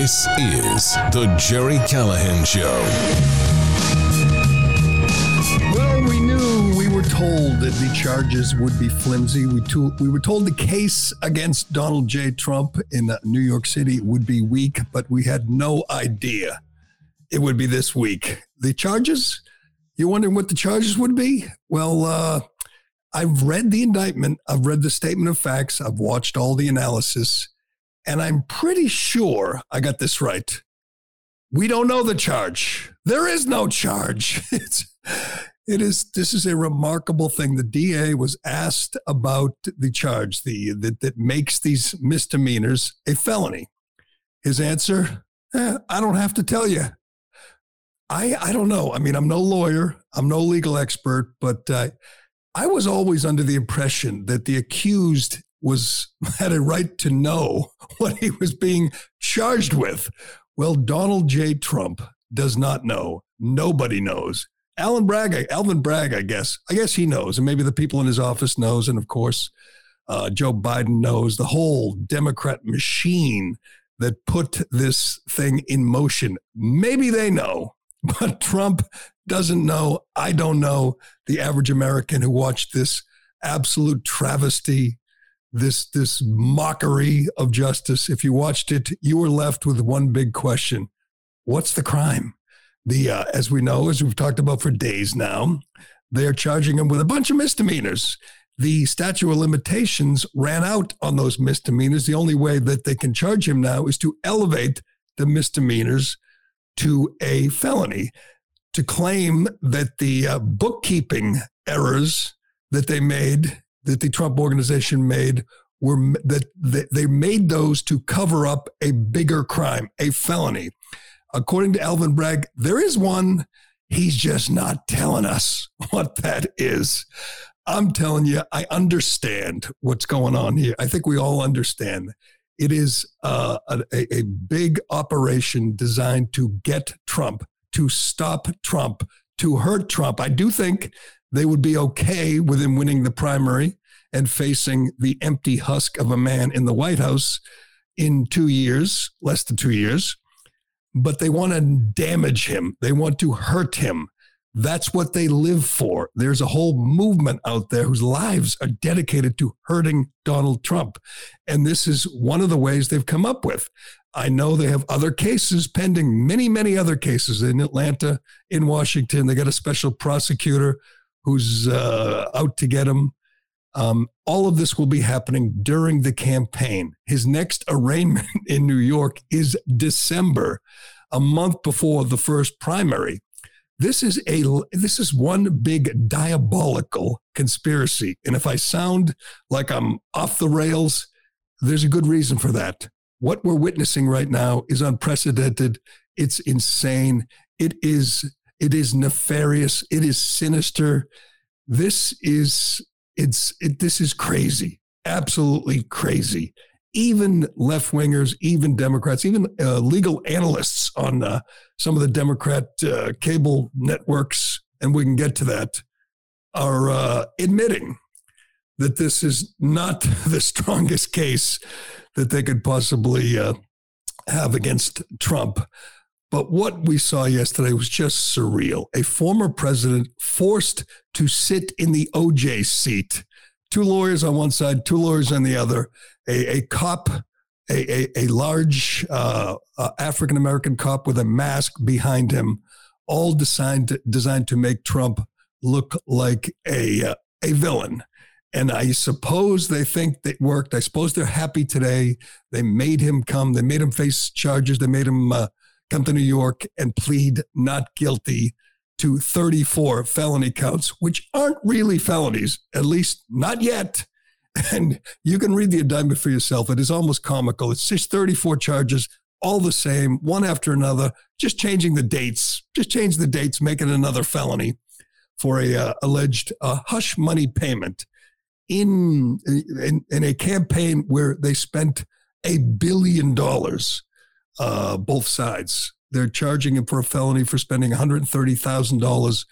This is The Gerry Callahan Show. Well, we knew we were told that the charges would be flimsy. We, to, we were told the case against Donald J. Trump in New York City would be weak, but we had no idea it would be this week. The charges, you're wondering what the charges would be? Well, uh, I've read the indictment, I've read the statement of facts, I've watched all the analysis, and I'm pretty sure I got this right. We don't know the charge. There is no charge. It's it is this is a remarkable thing. The DA was asked about the charge, the that, that makes these misdemeanors a felony. His answer, eh, I don't have to tell you. I I don't know. I mean, I'm no lawyer, I'm no legal expert, but uh, I was always under the impression that the accused was had a right to know what he was being charged with. Well, Donald J. Trump does not know. Nobody knows. Alan Bragg, Alvin Bragg, I guess. I guess he knows, and maybe the people in his office knows, and of course, uh, Joe Biden knows. The whole Democrat machine that put this thing in motion. Maybe they know, but Trump doesn't know. I don't know. The average American who watched this absolute travesty, this this mockery of justice. If you watched it, you were left with one big question: What's the crime? The uh, as we know, as we've talked about for days now, they are charging him with a bunch of misdemeanors. The statute of limitations ran out on those misdemeanors. The only way that they can charge him now is to elevate the misdemeanors to a felony to claim that the uh, bookkeeping errors that they made, that the Trump organization made, were that they made those to cover up a bigger crime, a felony. According to Alvin Bragg, there is one. He's just not telling us what that is. I'm telling you, I understand what's going on here. I think we all understand. It is uh, a, a big operation designed to get Trump to stop Trump, to hurt Trump. I do think they would be okay with him winning the primary and facing the empty husk of a man in the White House in two years, less than two years. But they want to damage him, they want to hurt him. That's what they live for. There's a whole movement out there whose lives are dedicated to hurting Donald Trump. And this is one of the ways they've come up with. I know they have other cases pending, many, many other cases in Atlanta, in Washington. They got a special prosecutor who's uh, out to get him. Um, all of this will be happening during the campaign. His next arraignment in New York is December, a month before the first primary. This is a this is one big diabolical conspiracy. And if I sound like I'm off the rails, there's a good reason for that what we're witnessing right now is unprecedented. It's insane. It is it is nefarious. It is sinister. This is it's it, this is crazy. Absolutely crazy. Even left wingers, even Democrats, even uh, legal analysts on uh, some of the Democrat uh, cable networks, and we can get to that, are uh, admitting that this is not the strongest case that they could possibly uh, have against Trump. But what we saw yesterday was just surreal. A former president forced to sit in the OJ seat. Two lawyers on one side, two lawyers on the other. A, a cop, a, a, a large uh, uh, African American cop with a mask behind him, all designed to, designed to make Trump look like a, uh, a villain. And I suppose they think it worked. I suppose they're happy today. They made him come. They made him face charges. They made him uh, come to New York and plead not guilty to 34 felony counts, which aren't really felonies, at least not yet. And you can read the indictment for yourself. It is almost comical. It's just 34 charges, all the same, one after another, just changing the dates, just change the dates, make it another felony for a uh, alleged uh, hush money payment in, in, in a campaign where they spent a billion dollars, uh, both sides. They're charging him for a felony for spending $130,000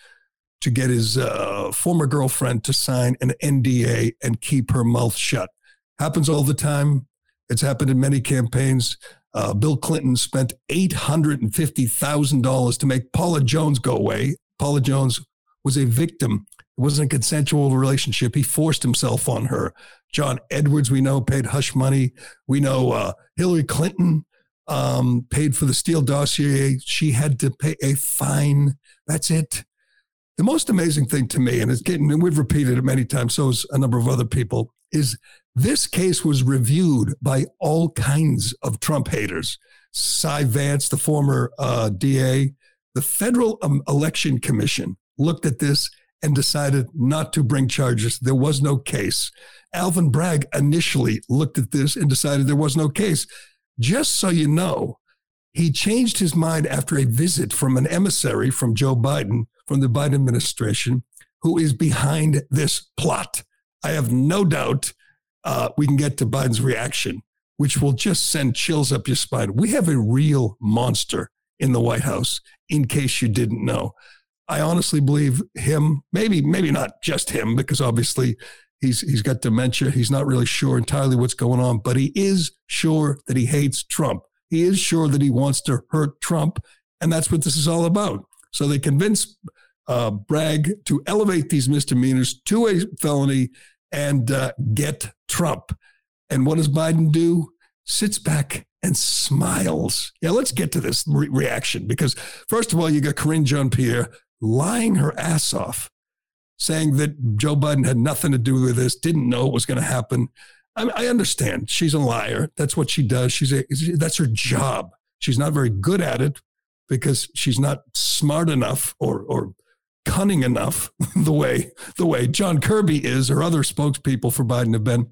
to get his uh, former girlfriend to sign an NDA and keep her mouth shut. Happens all the time. It's happened in many campaigns. Uh, Bill Clinton spent $850,000 to make Paula Jones go away. Paula Jones was a victim. It wasn't a consensual relationship. He forced himself on her. John Edwards, we know, paid hush money. We know uh, Hillary Clinton um, paid for the Steele dossier. She had to pay a fine. That's it. The most amazing thing to me, and it's getting, and we've repeated it many times, so has a number of other people, is this case was reviewed by all kinds of Trump haters. Cy Vance, the former uh, DA, the Federal um, Election Commission looked at this and decided not to bring charges. There was no case. Alvin Bragg initially looked at this and decided there was no case. Just so you know, he changed his mind after a visit from an emissary from Joe Biden, from the Biden administration, who is behind this plot. I have no doubt uh, we can get to Biden's reaction, which will just send chills up your spine. We have a real monster in the White House, in case you didn't know. I honestly believe him, maybe, maybe not just him, because obviously he's he's got dementia. He's not really sure entirely what's going on, but he is sure that he hates Trump. He is sure that he wants to hurt Trump, and that's what this is all about. So they convince uh, Bragg to elevate these misdemeanors to a felony and uh, get Trump. And what does Biden do? Sits back and smiles. Yeah, let's get to this re- reaction because, first of all, you got Karine Jean Pierre lying her ass off, saying that Joe Biden had nothing to do with this, didn't know it was going to happen. I, I, understand she's a liar. That's what she does. She's a, that's her job. She's not very good at it because she's not smart enough or or cunning enough the way the way John Kirby is or other spokespeople for Biden have been.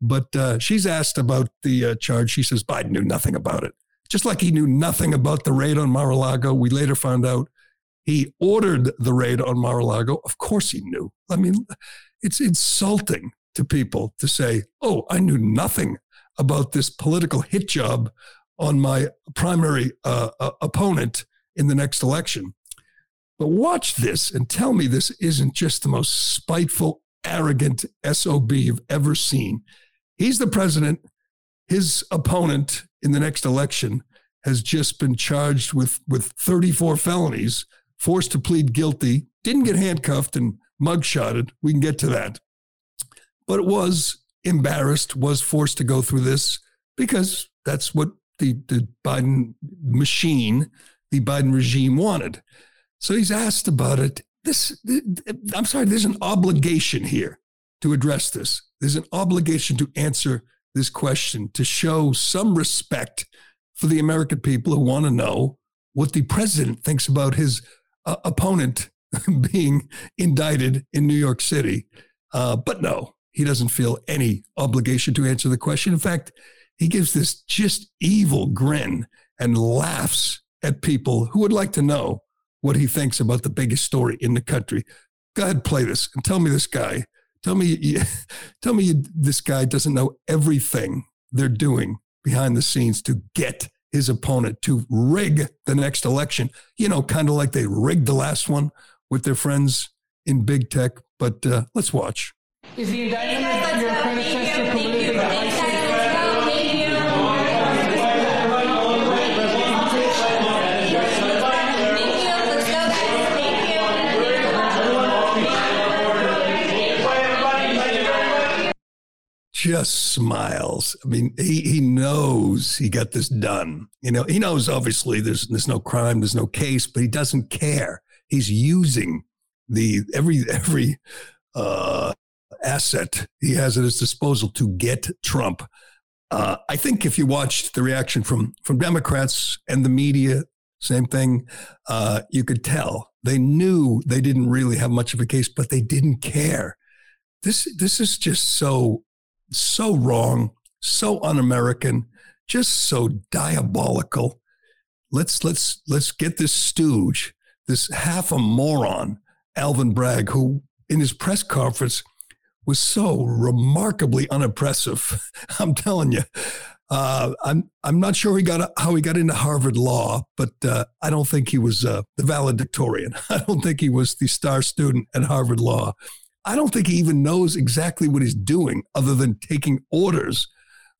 But uh, she's asked about the uh, charge. She says Biden knew nothing about it, just like he knew nothing about the raid on Mar-a-Lago. We later found out he ordered the raid on Mar-a-Lago. Of course, he knew. I mean, it's insulting to people to say, "Oh, I knew nothing about this political hit job on my primary uh, uh opponent in the next election." But watch this and tell me this isn't just the most spiteful, arrogant SOB you've ever seen. He's the president. His opponent in the next election has just been charged with, with 34 felonies, forced to plead guilty, didn't get handcuffed and mugshotted. We can get to that. But was embarrassed, was forced to go through this because that's what the, the Biden machine, the Biden regime wanted. So he's asked about it. This, I'm sorry, there's an obligation here to address this. There's an obligation to answer this question, to show some respect for the American people who want to know what the president thinks about his uh, opponent being indicted in New York City. Uh, but no, he doesn't feel any obligation to answer the question. In fact, he gives this just evil grin and laughs at people who would like to know what he thinks about the biggest story in the country. Go ahead, play this and tell me this guy. Tell me, you, tell me you, this guy doesn't know everything they're doing behind the scenes to get his opponent to rig the next election. You know, kind of like they rigged the last one with their friends in big tech. But uh, let's watch. Is the indictment your predecessor politically just smiles. I mean, he he knows he got this done. You know, he knows obviously there's there's no crime, there's no case, but he doesn't care. He's using the every every uh, asset he has at his disposal to get Trump. Uh, I think if you watched the reaction from from Democrats and the media, same thing, uh, you could tell they knew they didn't really have much of a case, but they didn't care. This this is just so so wrong, so un-American, just so diabolical. Let's let's let's get this stooge, this half a moron, Alvin Bragg, who in his press conference was so remarkably unimpressive. I'm telling you. Uh, I'm I'm not sure he got how he got into Harvard Law, but uh, I don't think he was uh, the valedictorian. I don't think he was the star student at Harvard Law. I don't think he even knows exactly what he's doing other than taking orders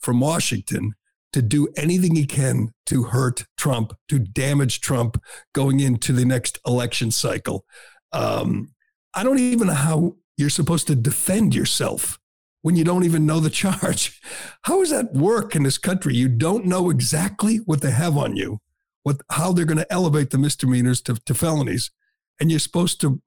from Washington to do anything he can to hurt Trump, to damage Trump going into the next election cycle. Um, I don't even know how you're supposed to defend yourself when you don't even know the charge. How does that work in this country? You don't know exactly what they have on you, what how they're going to elevate the misdemeanors to, to felonies, and you're supposed to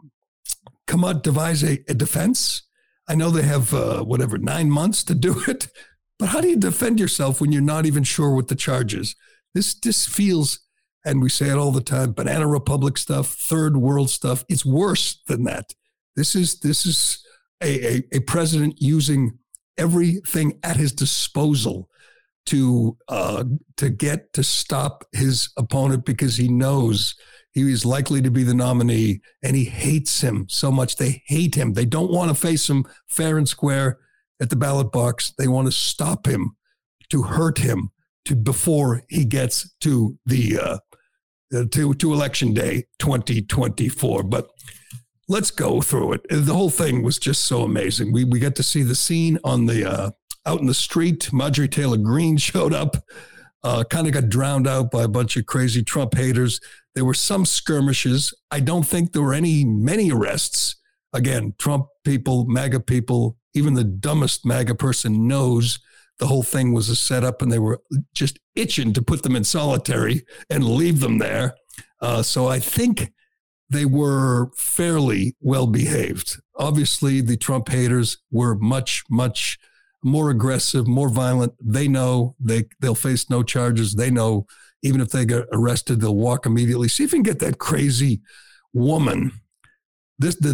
come out devise a, a defense. I know they have uh, whatever nine months to do it, but how do you defend yourself when you're not even sure what the charge is? This this feels, and we say it all the time, banana republic stuff, third world stuff. It's worse than that. This is this is a, a, a president using everything at his disposal to uh, to get to stop his opponent because he knows he is likely to be the nominee and he hates him so much. They hate him. They don't want to face him fair and square at the ballot box. They want to stop him, to hurt him, to before he gets to the uh, uh to to election day 2024. But let's go through it. The whole thing was just so amazing. We we got to see the scene on the uh, out in the street. Marjorie Taylor Greene showed up. Uh, kind of got drowned out by a bunch of crazy Trump haters. There were some skirmishes. I don't think there were any many arrests. Again, Trump people, MAGA people, even the dumbest MAGA person knows the whole thing was a setup and they were just itching to put them in solitary and leave them there. Uh, so I think they were fairly well behaved. Obviously, the Trump haters were much, much more aggressive, more violent. They know they, they'll face no charges. They know even if they get arrested, they'll walk immediately. See if you can get that crazy woman. This, the,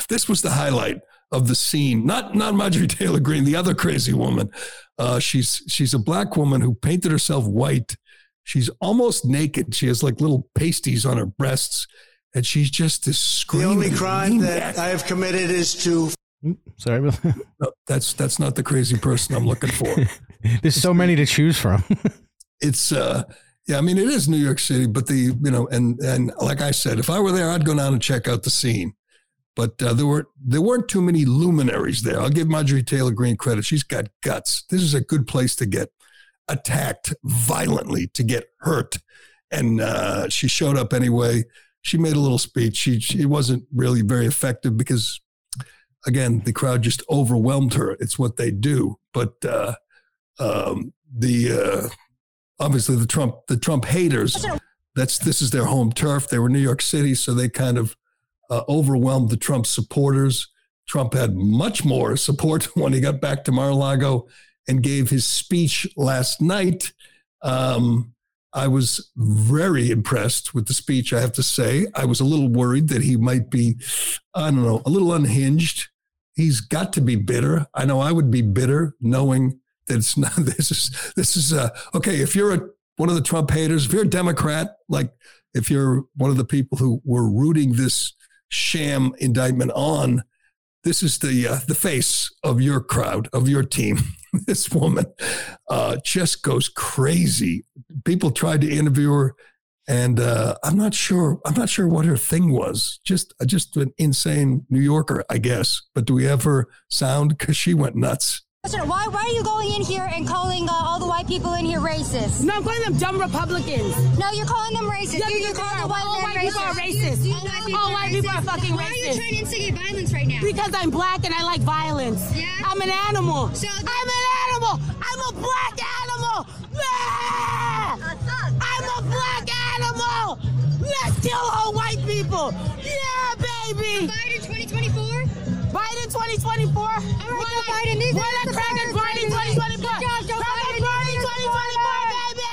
this was the highlight of the scene. Not not Marjorie Taylor Greene, the other crazy woman. Uh, she's she's a black woman who painted herself white. She's almost naked. She has like little pasties on her breasts, and she's just this screaming. The only crime that I have committed is to. Sorry, no, that's that's not the crazy person I'm looking for. There's so many to choose from. it's uh yeah, I mean it is New York City, but the you know and and like I said, if I were there, I'd go down and check out the scene but uh, there were there weren't too many luminaries there. I'll give Marjorie Taylor Greene credit; she's got guts. This is a good place to get attacked violently, to get hurt, and uh, she showed up anyway. She made a little speech. She, she wasn't really very effective because, again, the crowd just overwhelmed her. It's what they do. But uh, um, the uh, obviously the Trump the Trump haters. That's this is their home turf. They were New York City, so they kind of uh, overwhelmed the Trump supporters. Trump had much more support when he got back to Mar-a-Lago and gave his speech last night. Um, I was very impressed with the speech, I have to say. I was a little worried that he might be, I don't know, a little unhinged. He's got to be bitter. I know I would be bitter knowing that it's not, this is, this is, uh, okay, if you're a, one of the Trump haters, if you're a Democrat, like if you're one of the people who were rooting this sham indictment on. This is the uh, the face of your crowd of your team. this woman uh, just goes crazy. People tried to interview her, and uh, I'm not sure. I'm not sure what her thing was. Just just an insane New Yorker, I guess. But do we have her sound? Because she went nuts. Why, why are you going in here and calling uh, all the white people in here racist? No, I'm calling them dumb Republicans. No, you're calling them racist. Yeah, you're, you calling are. white all white racist. people are racist. All white people, all white people are fucking Why racist. are you trying to instigate violence right now? Because I'm black and I like violence. Yeah? I'm an animal. So I'm an animal. I'm a black animal. I'm a black animal. Let's kill all white people. Yeah, baby. Biden 2024? Biden 2024. All right, Joe Biden. These We're not the cracking Biden Biden 2024. Good job, Joe Cracking Biden. Biden 2024, baby.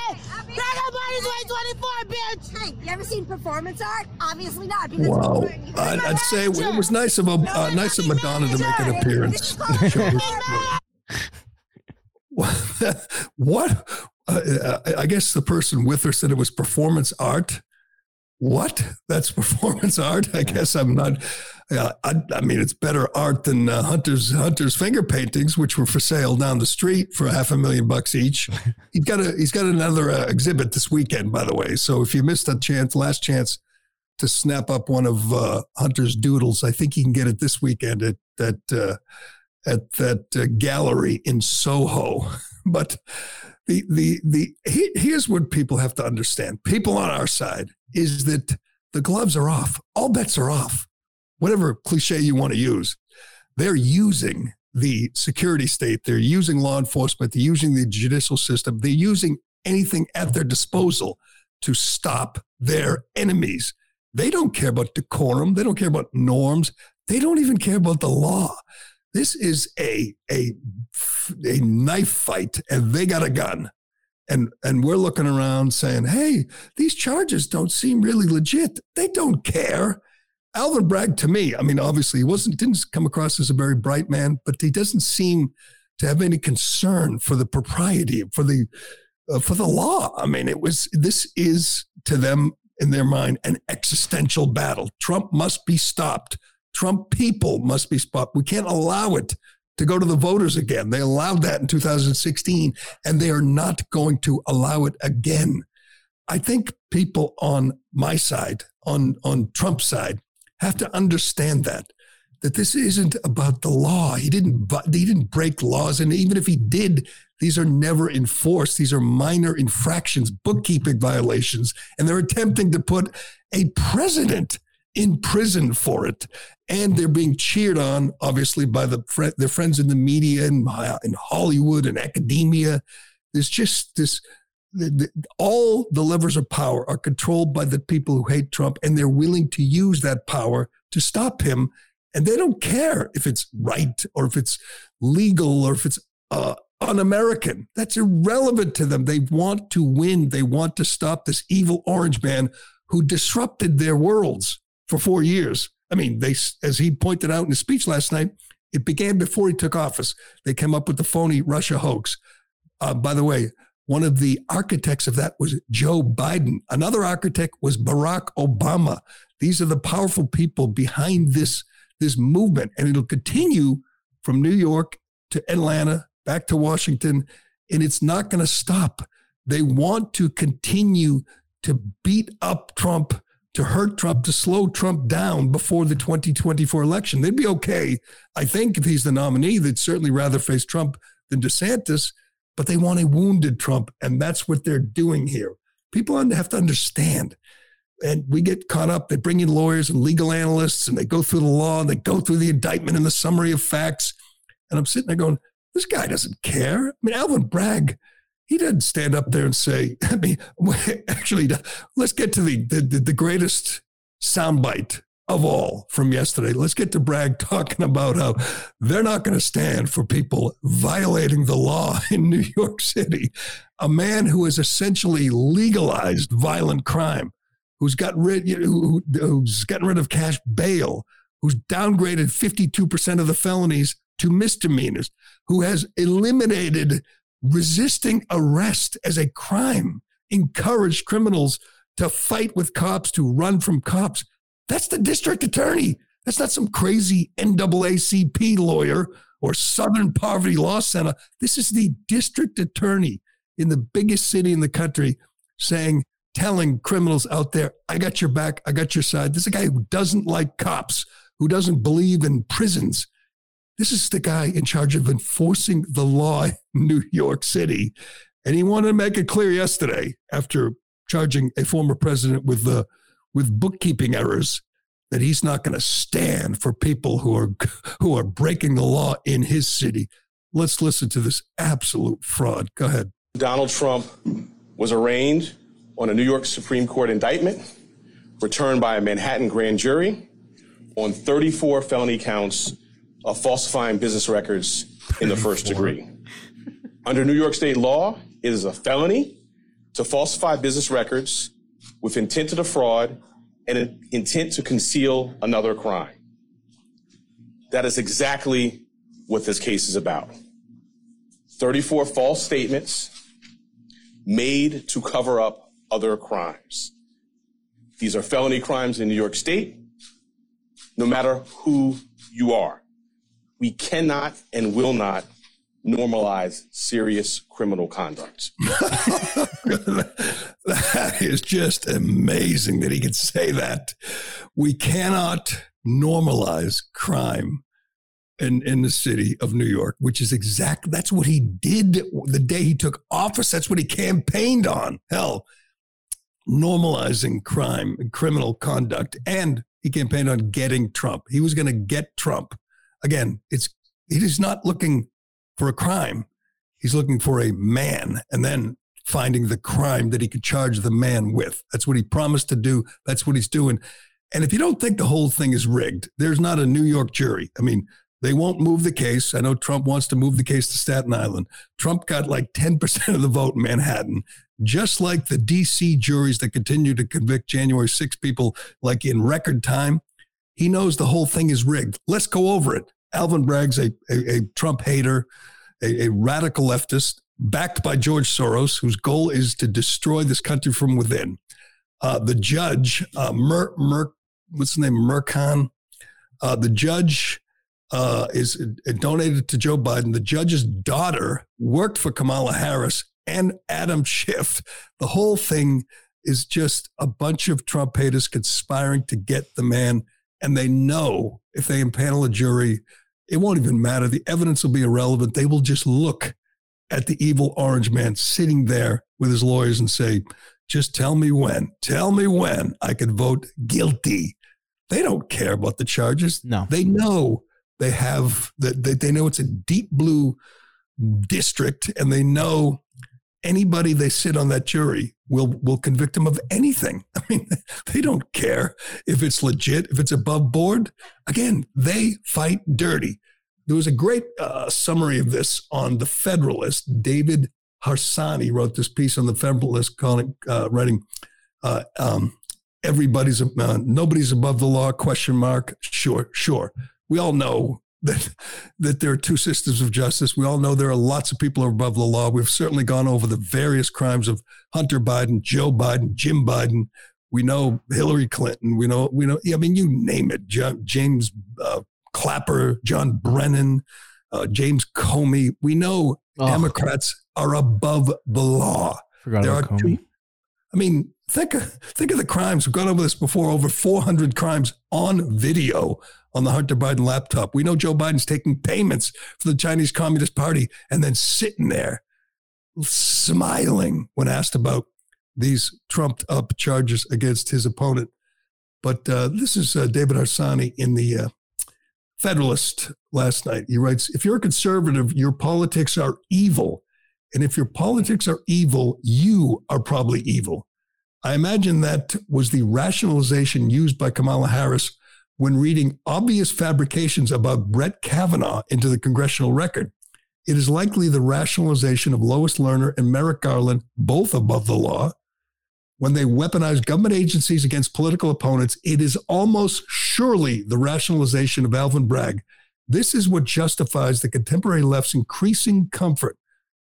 Cracking Biden 2024, bitch. Hey, you ever seen performance art? Obviously not. Because Wow, I'd, I'd say it was nice of a uh, nice of Madonna to make an appearance. what? Uh, I guess the person with her said it was performance art. What? That's performance art? I guess I'm not. Uh, I, I, mean, it's better art than uh, Hunter's Hunter's finger paintings, which were for sale down the street for half a million bucks each. He's got a he's got another uh, exhibit this weekend, by the way. So if you missed a chance, last chance to snap up one of uh, Hunter's doodles, I think you can get it this weekend at that uh, at that uh, gallery in Soho. but the the the here's what people have to understand. People on our side is that the gloves are off. All bets are off. Whatever cliche you want to use, they're using the security state. They're using law enforcement. They're using the judicial system. They're using anything at their disposal to stop their enemies. They don't care about decorum. They don't care about norms. They don't even care about the law. This is a a a knife fight, and they got a gun, and and we're looking around saying, "Hey, these charges don't seem really legit." They don't care. Alvin Bragg, to me, I mean, obviously, he wasn't didn't come across as a very bright man, but he doesn't seem to have any concern for the propriety for the uh, for the law. I mean, it was this is to them in their mind an existential battle. Trump must be stopped. Trump people must be stopped. We can't allow it to go to the voters again. They allowed that in 2016, and they are not going to allow it again. I think people on my side, on on Trump's side, have to understand that that this isn't about the law. He didn't he didn't break laws, and even if he did, these are never enforced. These are minor infractions, bookkeeping violations, and they're attempting to put a president in prison for it. And they're being cheered on, obviously, by the their friends in the media and in Hollywood and academia. There's just this. The, the, all the levers of power are controlled by the people who hate Trump, and they're willing to use that power to stop him. And they don't care if it's right or if it's legal or if it's uh, un-American. That's irrelevant to them. They want to win. They want to stop this evil orange man who disrupted their worlds for four years. I mean, they, as he pointed out in his speech last night, it began before he took office. They came up with the phony Russia hoax. Uh, by the way, one of the architects of that was Joe Biden. Another architect was Barack Obama. These are the powerful people behind this, this movement, and it'll continue from New York to Atlanta back to Washington, and it's not going to stop. They want to continue to beat up Trump, to hurt Trump, to slow Trump down before the 2024 election. They'd be okay, I think, if he's the nominee. They'd certainly rather face Trump than DeSantis, but they want a wounded Trump, and that's what they're doing here. People have to understand. And we get caught up. They bring in lawyers and legal analysts, and they go through the law, and they go through the indictment and the summary of facts. And I'm sitting there going, this guy doesn't care. I mean, Alvin Bragg, he doesn't stand up there and say, I mean, actually, let's get to the, the, the greatest soundbite of all from yesterday. Let's get to Bragg talking about how they're not going to stand for people violating the law in New York City. A man who has essentially legalized violent crime, who's got rid, who, who's gotten rid of cash bail, who's downgraded 52% of the felonies to misdemeanors, who has eliminated resisting arrest as a crime, encouraged criminals to fight with cops, to run from cops. That's the district attorney. That's not some crazy NAACP lawyer or Southern Poverty Law Center. This is the district attorney in the biggest city in the country saying, telling criminals out there, I got your back, I got your side. This is a guy who doesn't like cops, who doesn't believe in prisons, this is the guy in charge of enforcing the law in New York City. And he wanted to make it clear yesterday after charging a former president with the with bookkeeping errors that he's not going to stand for people who are who are breaking the law in his city. Let's listen to this absolute fraud. Go ahead. Donald Trump was arraigned on a New York Supreme Court indictment returned by a Manhattan grand jury on 34 felony counts of falsifying business records in the first degree. Under New York state law, it is a felony to falsify business records with intent to defraud and an intent to conceal another crime. That is exactly what this case is about. 34 false statements made to cover up other crimes. These are felony crimes in New York State, no matter who you are we cannot and will not normalize serious criminal conduct. that is just amazing that he could say that. We cannot normalize crime. in, in the city of New York, which is exactly that's what he did the day he took office. That's what he campaigned on. Hell, normalizing crime and criminal conduct. And he campaigned on getting Trump. He was going to get Trump. Again, it's he's not looking for a crime. He's looking for a man and then finding the crime that he could charge the man with. That's what he promised to do. That's what he's doing. And if you don't think the whole thing is rigged, there's not a New York jury. I mean, they won't move the case. I know Trump wants to move the case to Staten Island. Trump got like 10% of the vote in Manhattan, just like the DC juries that continue to convict January 6 people like in record time. He knows the whole thing is rigged. Let's go over it. Alvin Bragg's a, a, a Trump hater, a, a radical leftist, backed by George Soros, whose goal is to destroy this country from within. Uh, the judge, uh, Mer, Mer, what's his name, Merchan, uh, the judge uh, is donated to Joe Biden. The judge's daughter worked for Kamala Harris and Adam Schiff. The whole thing is just a bunch of Trump haters conspiring to get the man. And they know if they impanel a jury, it won't even matter. The evidence will be irrelevant. They will just look at the evil orange man sitting there with his lawyers and say, just tell me when, tell me when I could vote guilty. They don't care about the charges. No. They know they have that they, they know it's a deep blue district and they know anybody they sit on that jury will will convict them of anything. I mean, they don't care if it's legit, if it's above board. Again, they fight dirty. There was a great uh, summary of this on the Federalist. David Harsanyi wrote this piece on the Federalist, calling, uh, writing, uh, um, "Everybody's uh, nobody's above the law?" Question mark. Sure, sure. We all know that that there are two systems of justice. We all know there are lots of people above the law. We've certainly gone over the various crimes of Hunter Biden, Joe Biden, Jim Biden. We know Hillary Clinton. We know we know. I mean, you name it. James uh, Clapper, John Brennan, uh, James Comey. We know oh. Democrats are above the law. Forgot there about Comey. Two, I mean, think think of the crimes. We've gone over this before. Over 400 crimes on video on the Hunter Biden laptop. We know Joe Biden's taking payments for the Chinese Communist Party and then sitting there smiling when asked about these trumped up charges against his opponent. But uh, this is uh, David Harsanyi in the uh, Federalist last night. He writes If you're a conservative, your politics are evil. And if your politics are evil, you are probably evil. I imagine that was the rationalization used by Kamala Harris when reading obvious fabrications about Brett Kavanaugh into the congressional record. It is likely the rationalization of Lois Lerner and Merrick Garland, both above the law, when they weaponize government agencies against political opponents. It is almost surely the rationalization of Alvin Bragg. This is what justifies the contemporary left's increasing comfort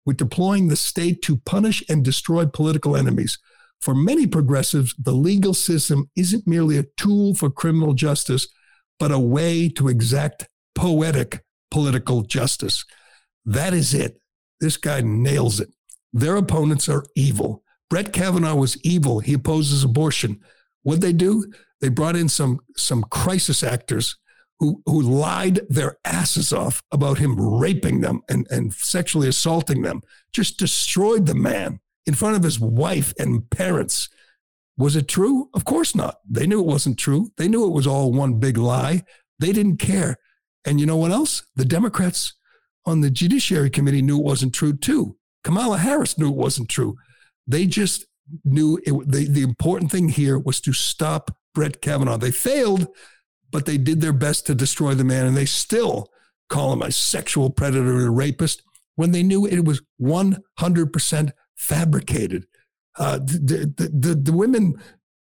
with deploying the state to punish and destroy political enemies. For many progressives, the legal system isn't merely a tool for criminal justice, but a way to exact poetic political justice. That is it. This guy nails it. Their opponents are evil. Brett Kavanaugh was evil. He opposes abortion. What'd they do? They brought in some, some crisis actors who, who lied their asses off about him raping them and, and sexually assaulting them, just destroyed the man in front of his wife and parents. Was it true? Of course not. They knew it wasn't true. They knew it was all one big lie. They didn't care. And you know what else? The Democrats on the Judiciary Committee knew it wasn't true too. Kamala Harris knew it wasn't true. They just knew it, the, the important thing here was to stop Brett Kavanaugh. They failed, but they did their best to destroy the man, and they still call him a sexual predator and a rapist when they knew it was 100% fabricated. Uh, the, the, the, the women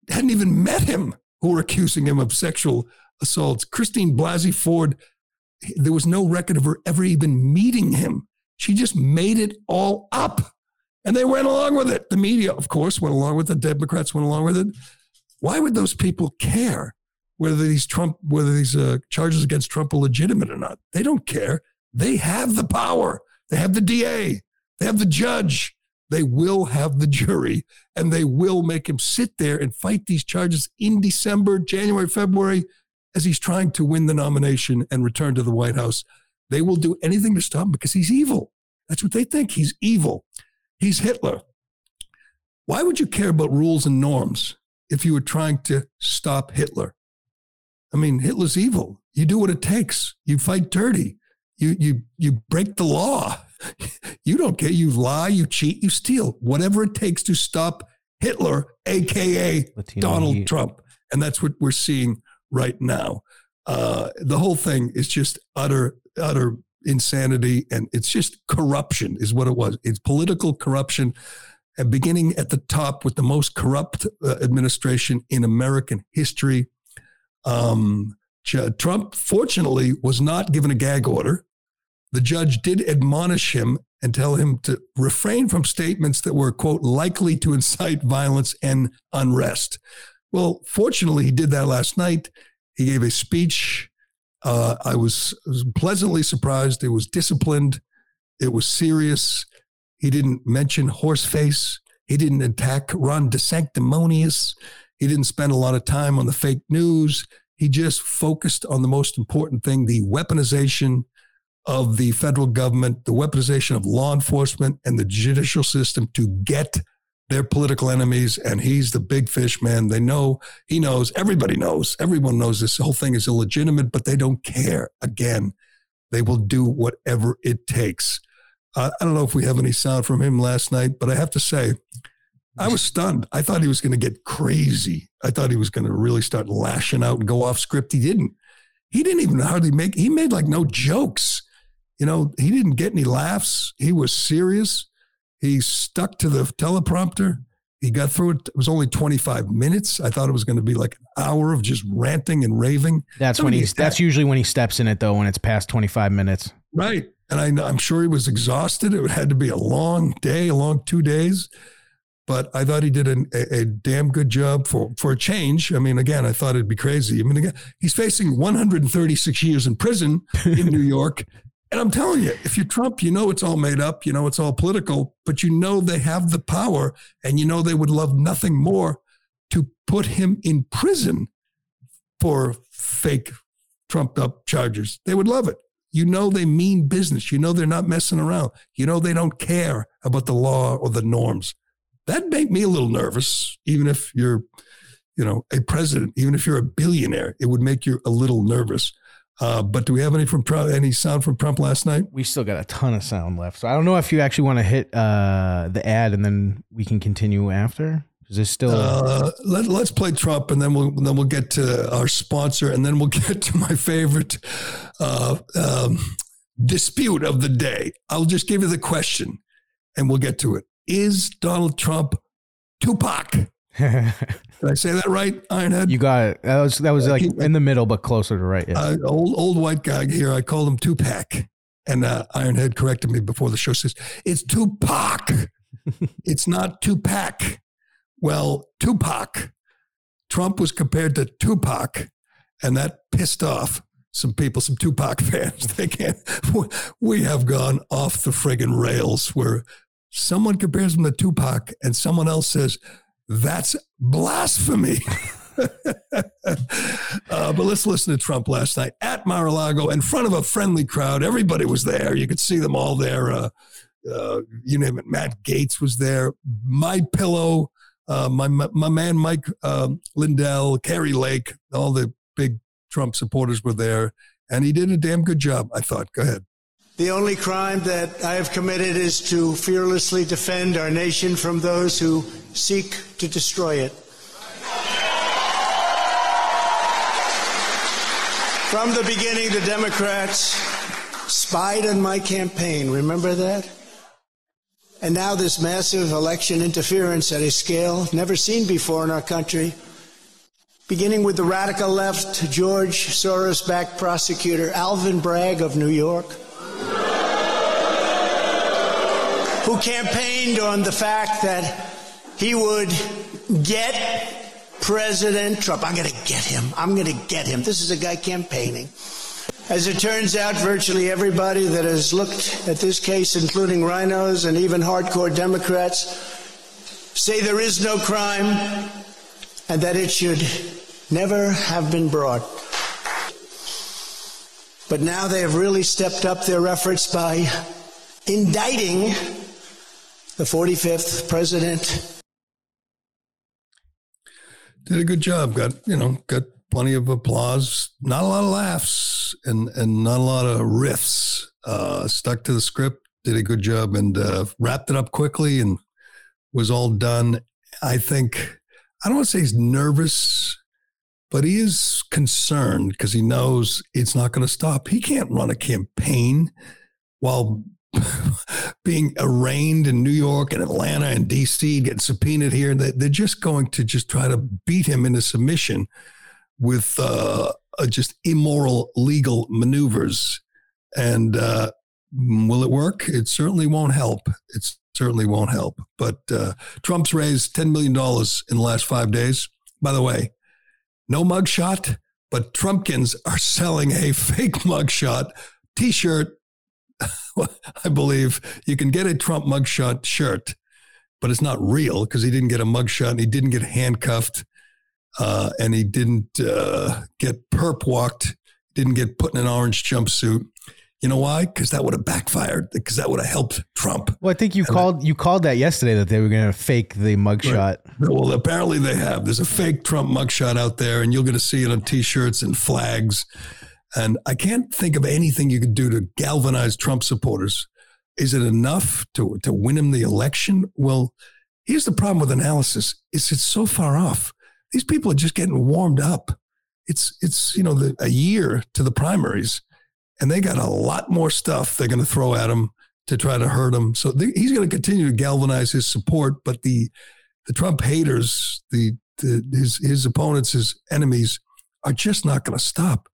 hadn't even met him who were accusing him of sexual assaults. Christine Blasey Ford, there was no record of her ever even meeting him. She just made it all up. And they went along with it. The media, of course, went along with it. Democrats went along with it. Why would those people care whether these Trump, whether these uh, charges against Trump are legitimate or not? They don't care. They have the power. They have the DA. They have the judge they will have the jury and they will make him sit there and fight these charges in December, January, February, as he's trying to win the nomination and return to the White House. They will do anything to stop him because he's evil. That's what they think. He's evil. He's Hitler. Why would you care about rules and norms if you were trying to stop Hitler? I mean, Hitler's evil. You do what it takes. You fight dirty. You you you break the law. You don't care. You lie, you cheat, you steal. Whatever it takes to stop Hitler, aka Latino Donald heat. Trump. And that's what we're seeing right now. Uh, the whole thing is just utter, utter insanity. And it's just corruption, is what it was. It's political corruption, and beginning at the top with the most corrupt uh, administration in American history. Um, Trump, fortunately, was not given a gag order. The judge did admonish him and tell him to refrain from statements that were, quote, likely to incite violence and unrest. Well, fortunately, he did that last night. He gave a speech. Uh, I was, was pleasantly surprised. It was disciplined. It was serious. He didn't mention horseface. He didn't attack Ron DeSanctimonious. He didn't spend a lot of time on the fake news. He just focused on the most important thing the weaponization of the federal government, the weaponization of law enforcement and the judicial system to get their political enemies. And he's the big fish, man. They know, he knows, everybody knows, everyone knows this whole thing is illegitimate, but they don't care. Again, they will do whatever it takes. I don't know if we have any sound from him last night, but I have to say, I was stunned. I thought he was going to get crazy. I thought he was going to really start lashing out and go off script. He didn't. He didn't even hardly make, he made like no jokes. You know, he didn't get any laughs. He was serious. He stuck to the teleprompter. He got through it. It was only 25 minutes. I thought it was going to be like an hour of just ranting and raving. That's when he's. That's usually when he steps in it though. When it's past twenty five minutes. Right. And I, I'm sure he was exhausted. It had to be a long day, a long two days. But I thought he did an, a, a damn good job for, for a change. I mean, again, I thought it'd be crazy. I mean, again, he's facing 136 years in prison in New York. And I'm telling you, if you're Trump, you know it's all made up, you know it's all political, but you know they have the power and you know they would love nothing more to put him in prison for fake trumped up charges. They would love it. You know they mean business. You know they're not messing around. You know they don't care about the law or the norms. That make me a little nervous, even if you're, you know, a president, even if you're a billionaire, it would make you a little nervous. Uh, but do we have any from any sound from Trump last night? We still got a ton of sound left, so I don't know if you actually want to hit uh, the ad and then we can continue after. Because there's still. Uh, let, let's play Trump, and then we'll then we'll get to our sponsor, and then we'll get to my favorite uh, um, dispute of the day. I'll just give you the question, and we'll get to it. Is Donald Trump Tupac? Did I say that right, Ironhead? you got it. That was that was like in the middle, but closer to right. Yeah. uh, old old white guy here. I called him Tupac, and uh, Ironhead corrected me before the show. Says it's Tupac. it's not Tupac. Well, Tupac. Trump was compared to Tupac, and that pissed off some people, some Tupac fans. They can't. We have gone off the friggin' rails where someone compares him to Tupac, and someone else says that's blasphemy. uh, but let's listen to Trump last night at Mar-a-Lago in front of a friendly crowd. Everybody was there. You could see them all there. Uh, uh, you name it. Matt Gaetz was there. My Pillow, uh, my, my my man Mike um, Lindell, Kari Lake, all the big Trump supporters were there, and he did a damn good job. I thought. Go ahead. The only crime that I have committed is to fearlessly defend our nation from those who seek to destroy it. From the beginning, the Democrats spied on my campaign. Remember that? And now this massive election interference at a scale never seen before in our country, beginning with the radical left George Soros backed prosecutor Alvin Bragg of New York, who campaigned on the fact that he would get President Trump. I'm going to get him. I'm going to get him. This is a guy campaigning. As it turns out, virtually everybody that has looked at this case, including RINOs and even hardcore Democrats, say there is no crime and that it should never have been brought. But now they have really stepped up their efforts by indicting the 45th president. Did a good job. Got, you know, got plenty of applause. Not a lot of laughs and, and not a lot of riffs. Uh, stuck to the script, did a good job and uh, wrapped it up quickly and was all done. I think, I don't want to say he's nervous, but he is concerned because he knows it's not going to stop. He can't run a campaign while being arraigned in New York and Atlanta and DC, getting subpoenaed here. They're just going to just try to beat him into submission with uh, just immoral legal maneuvers. And uh, will it work? It certainly won't help. It certainly won't help. But uh, Trump's raised $10 million in the last five days. By the way, no mugshot, but Trumpkins are selling a fake mugshot t shirt I believe you can get a Trump mugshot shirt, but it's not real because he didn't get a mugshot and he didn't get handcuffed uh, and he didn't uh, get perp walked, didn't get put in an orange jumpsuit. You know why? Because that would have backfired. Because that would have helped Trump. Well, I think you and called you called that yesterday that they were going to fake the mugshot. Right. Well, apparently they have. There's a fake Trump mugshot out there, and you're going to see it on T-shirts and flags. And I can't think of anything you could do to galvanize Trump supporters. Is it enough to, to win him the election? Well, here's the problem with analysis is it's so far off. These people are just getting warmed up. It's, it's you know, the, a year to the primaries, and they got a lot more stuff they're going to throw at him to try to hurt him. So he's going to continue to galvanize his support, but the, the Trump haters, the, the his, his opponents, his enemies are just not going to stop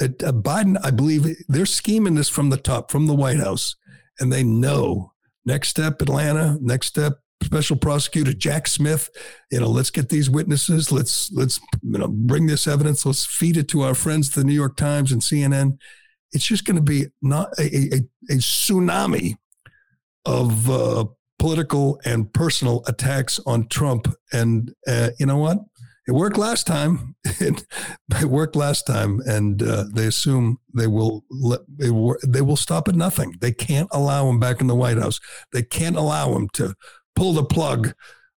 Biden, I believe they're scheming this from the top, from the White House, and they know next step Atlanta, next step special prosecutor Jack Smith. You know, let's get these witnesses. Let's let's you know bring this evidence. Let's feed it to our friends, the New York Times and CNN. It's just going to be not a, a, a tsunami of uh, political and personal attacks on Trump. And uh, you know what? It worked last time. it, worked last time, and uh, they assume they will let, they, they will stop at nothing. They can't allow him back in the White House. They can't allow him to pull the plug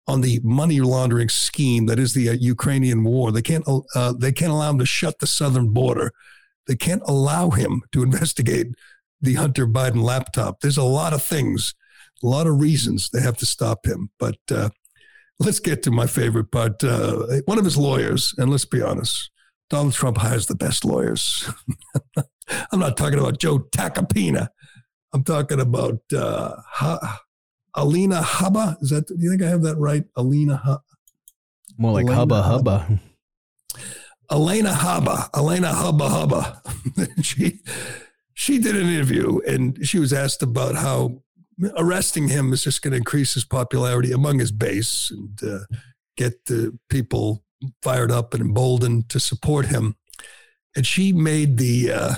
on the money laundering scheme that is the uh, Ukrainian war. They can't uh, they can't allow him to shut the southern border. They can't allow him to investigate the Hunter Biden laptop. There's a lot of things, a lot of reasons they have to stop him. But uh, let's get to my favorite part. Uh, one of his lawyers, and let's be honest, Donald Trump hires the best lawyers. I'm not talking about Joe Tacopina. I'm talking about uh, ha- Alina Habba. Is that? Do you think I have that right? Alina. Ha- More like Elena Hubba Hubba. Elena Hubba. Elena Hubba Hubba. she she did an interview and she was asked about how arresting him is just going to increase his popularity among his base and uh, get the people fired up and emboldened to support him. And she made the uh,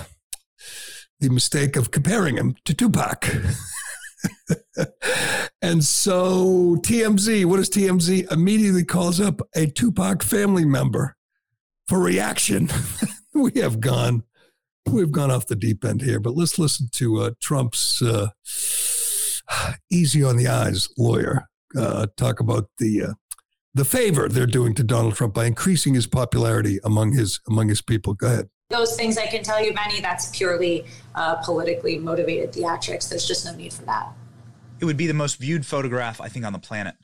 the mistake of comparing him to Tupac. and so TMZ, what does TMZ immediately calls up a Tupac family member for reaction? we have gone, we've gone off the deep end here, but let's listen to uh, Trump's uh, easy on the eyes lawyer uh, talk about the uh, the favor they're doing to Donald Trump by increasing his popularity among his among his people. Go ahead. Those things I can tell you, Benny. That's purely uh, politically motivated theatrics. There's just no need for that. It would be the most viewed photograph I think on the planet.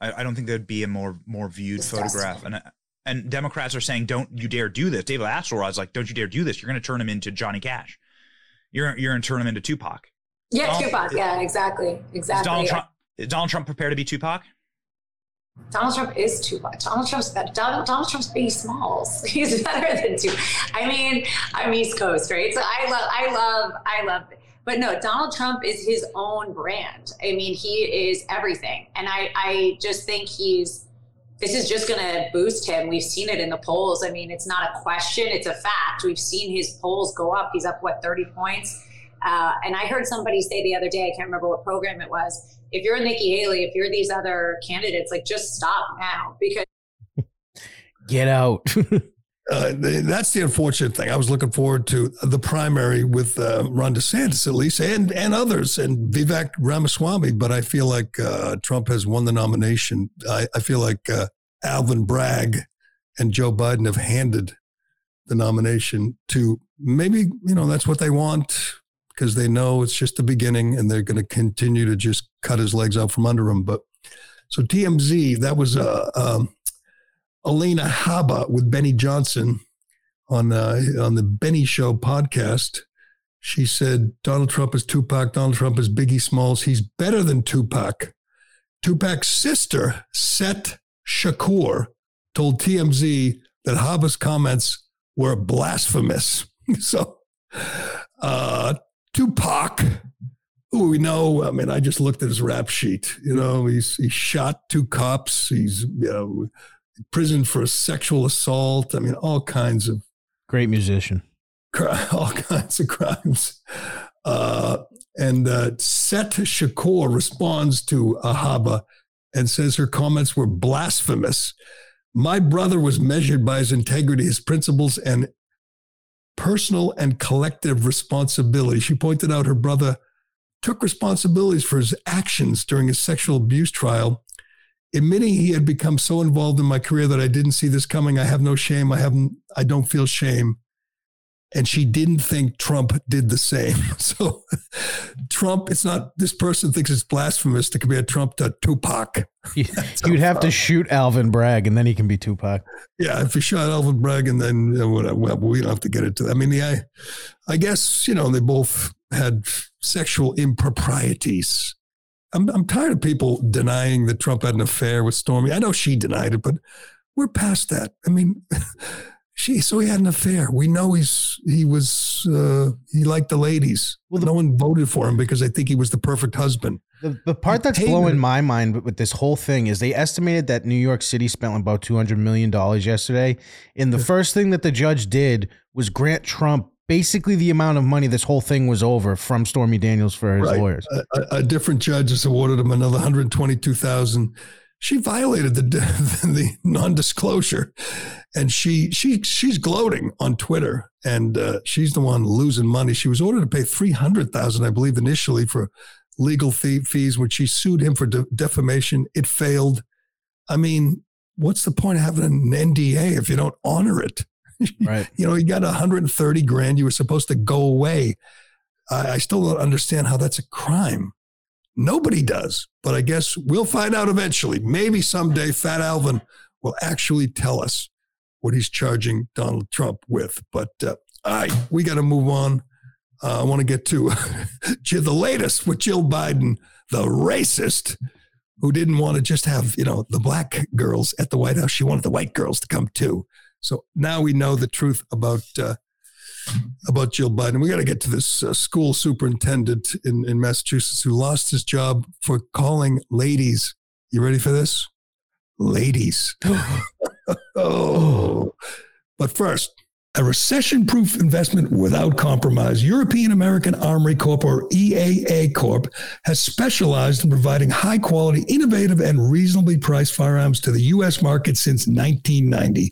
I, I don't think there'd be a more more viewed photograph. And and Democrats are saying, "Don't you dare do this." David Axelrod's like, "Don't you dare do this. You're going to turn him into Johnny Cash. You're you're going to turn him into Tupac." Yeah, Donald, Tupac. Yeah, exactly. Exactly. Donald, Trump, is Donald Trump prepared to be Tupac? Donald Trump is Tupac. Donald Trump's uh, Donald, Donald Trump's Biggie Smalls. He's better than Tupac. I mean, I'm East Coast, right? So I love, I love, I love. But no, Donald Trump is his own brand. I mean, he is everything, and I, I just think he's. This is just going to boost him. We've seen it in the polls. I mean, it's not a question; it's a fact. We've seen his polls go up. He's up what 30 points uh, and I heard somebody say the other day, I can't remember what program it was. If you're a Nikki Haley, if you're these other candidates, like just stop now because get out. uh, that's the unfortunate thing. I was looking forward to the primary with uh, Ron DeSantis, at least, and and others, and Vivek Ramaswamy. But I feel like uh, Trump has won the nomination. I, I feel like uh, Alvin Bragg and Joe Biden have handed the nomination to maybe you know that's what they want because they know it's just the beginning, and they're going to continue to just cut his legs out from under him. But so TMZ, that was uh, um, Alina Habba with Benny Johnson on uh, on the Benny Show podcast. She said Donald Trump is Tupac. Donald Trump is Biggie Smalls. He's better than Tupac. Tupac's sister, Set Shakur, told TMZ that Habba's comments were blasphemous. so, uh, Tupac, who we know, I mean, I just looked at his rap sheet. You know, he's he shot two cops. He's you know prison for a sexual assault. I mean, all kinds of great musician, all kinds of crimes. Uh, and uh, Set Shakur responds to Ahaba and says her comments were blasphemous. My brother was measured by his integrity, his principles, and personal and collective responsibility. She pointed out her brother took responsibilities for his actions during his sexual abuse trial admitting he had become so involved in my career that I didn't see this coming. I have no shame. I haven't, I don't feel shame. And she didn't think Trump did the same. So Trump, it's not, this person thinks it's blasphemous to compare Trump to Tupac. You'd have to uh, shoot Alvin Bragg and then he can be Tupac. Yeah. If you shot Alvin Bragg and then, you know, whatever, well, we don't have to get into that. I mean, I, I guess, you know, they both had sexual improprieties I'm, I'm tired of people denying that Trump had an affair with Stormy. I know she denied it, but we're past that. I mean, she so he had an affair. We know he's he was uh, he liked the ladies. Well, the, no one voted for him because they think he was the perfect husband. The, the part that's blowing my mind with this whole thing is they estimated that New York City spent about two hundred million dollars yesterday, and the first thing that the judge did was grant Trump basically the amount of money this whole thing was over from Stormy Daniels for his right. lawyers. A, a, different judge has awarded him another 122,000. She violated the the non-disclosure, and she she she's gloating on Twitter, and uh, she's the one losing money. She was ordered to pay 300,000, I believe, initially for legal fee, fees, when she sued him for de- defamation. It failed. I mean, what's the point of having an NDA if you don't honor it? Right. you know, you got 130 grand. You were supposed to go away. I, I still don't understand how that's a crime. Nobody does, but I guess we'll find out eventually. Maybe someday Fat Alvin will actually tell us what he's charging Donald Trump with. But uh, all right, we got to move on. Uh, I want to get to the latest with Jill Biden, the racist who didn't want to just have, you know, the black girls at the White House. She wanted the white girls to come too. So now we know the truth about uh, about Jill Biden. We got to get to this uh, school superintendent in, in Massachusetts who lost his job for calling ladies. You ready for this? Ladies. oh. But first, a recession proof investment without compromise. European American Armory Corp, or EAA Corp, has specialized in providing high quality, innovative, and reasonably priced firearms to the U.S. market since 1990.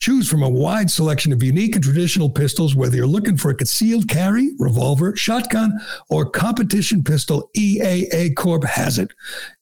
Choose from a wide selection of unique and traditional pistols, whether you're looking for a concealed carry, revolver, shotgun, or competition pistol, EAA Corp has it.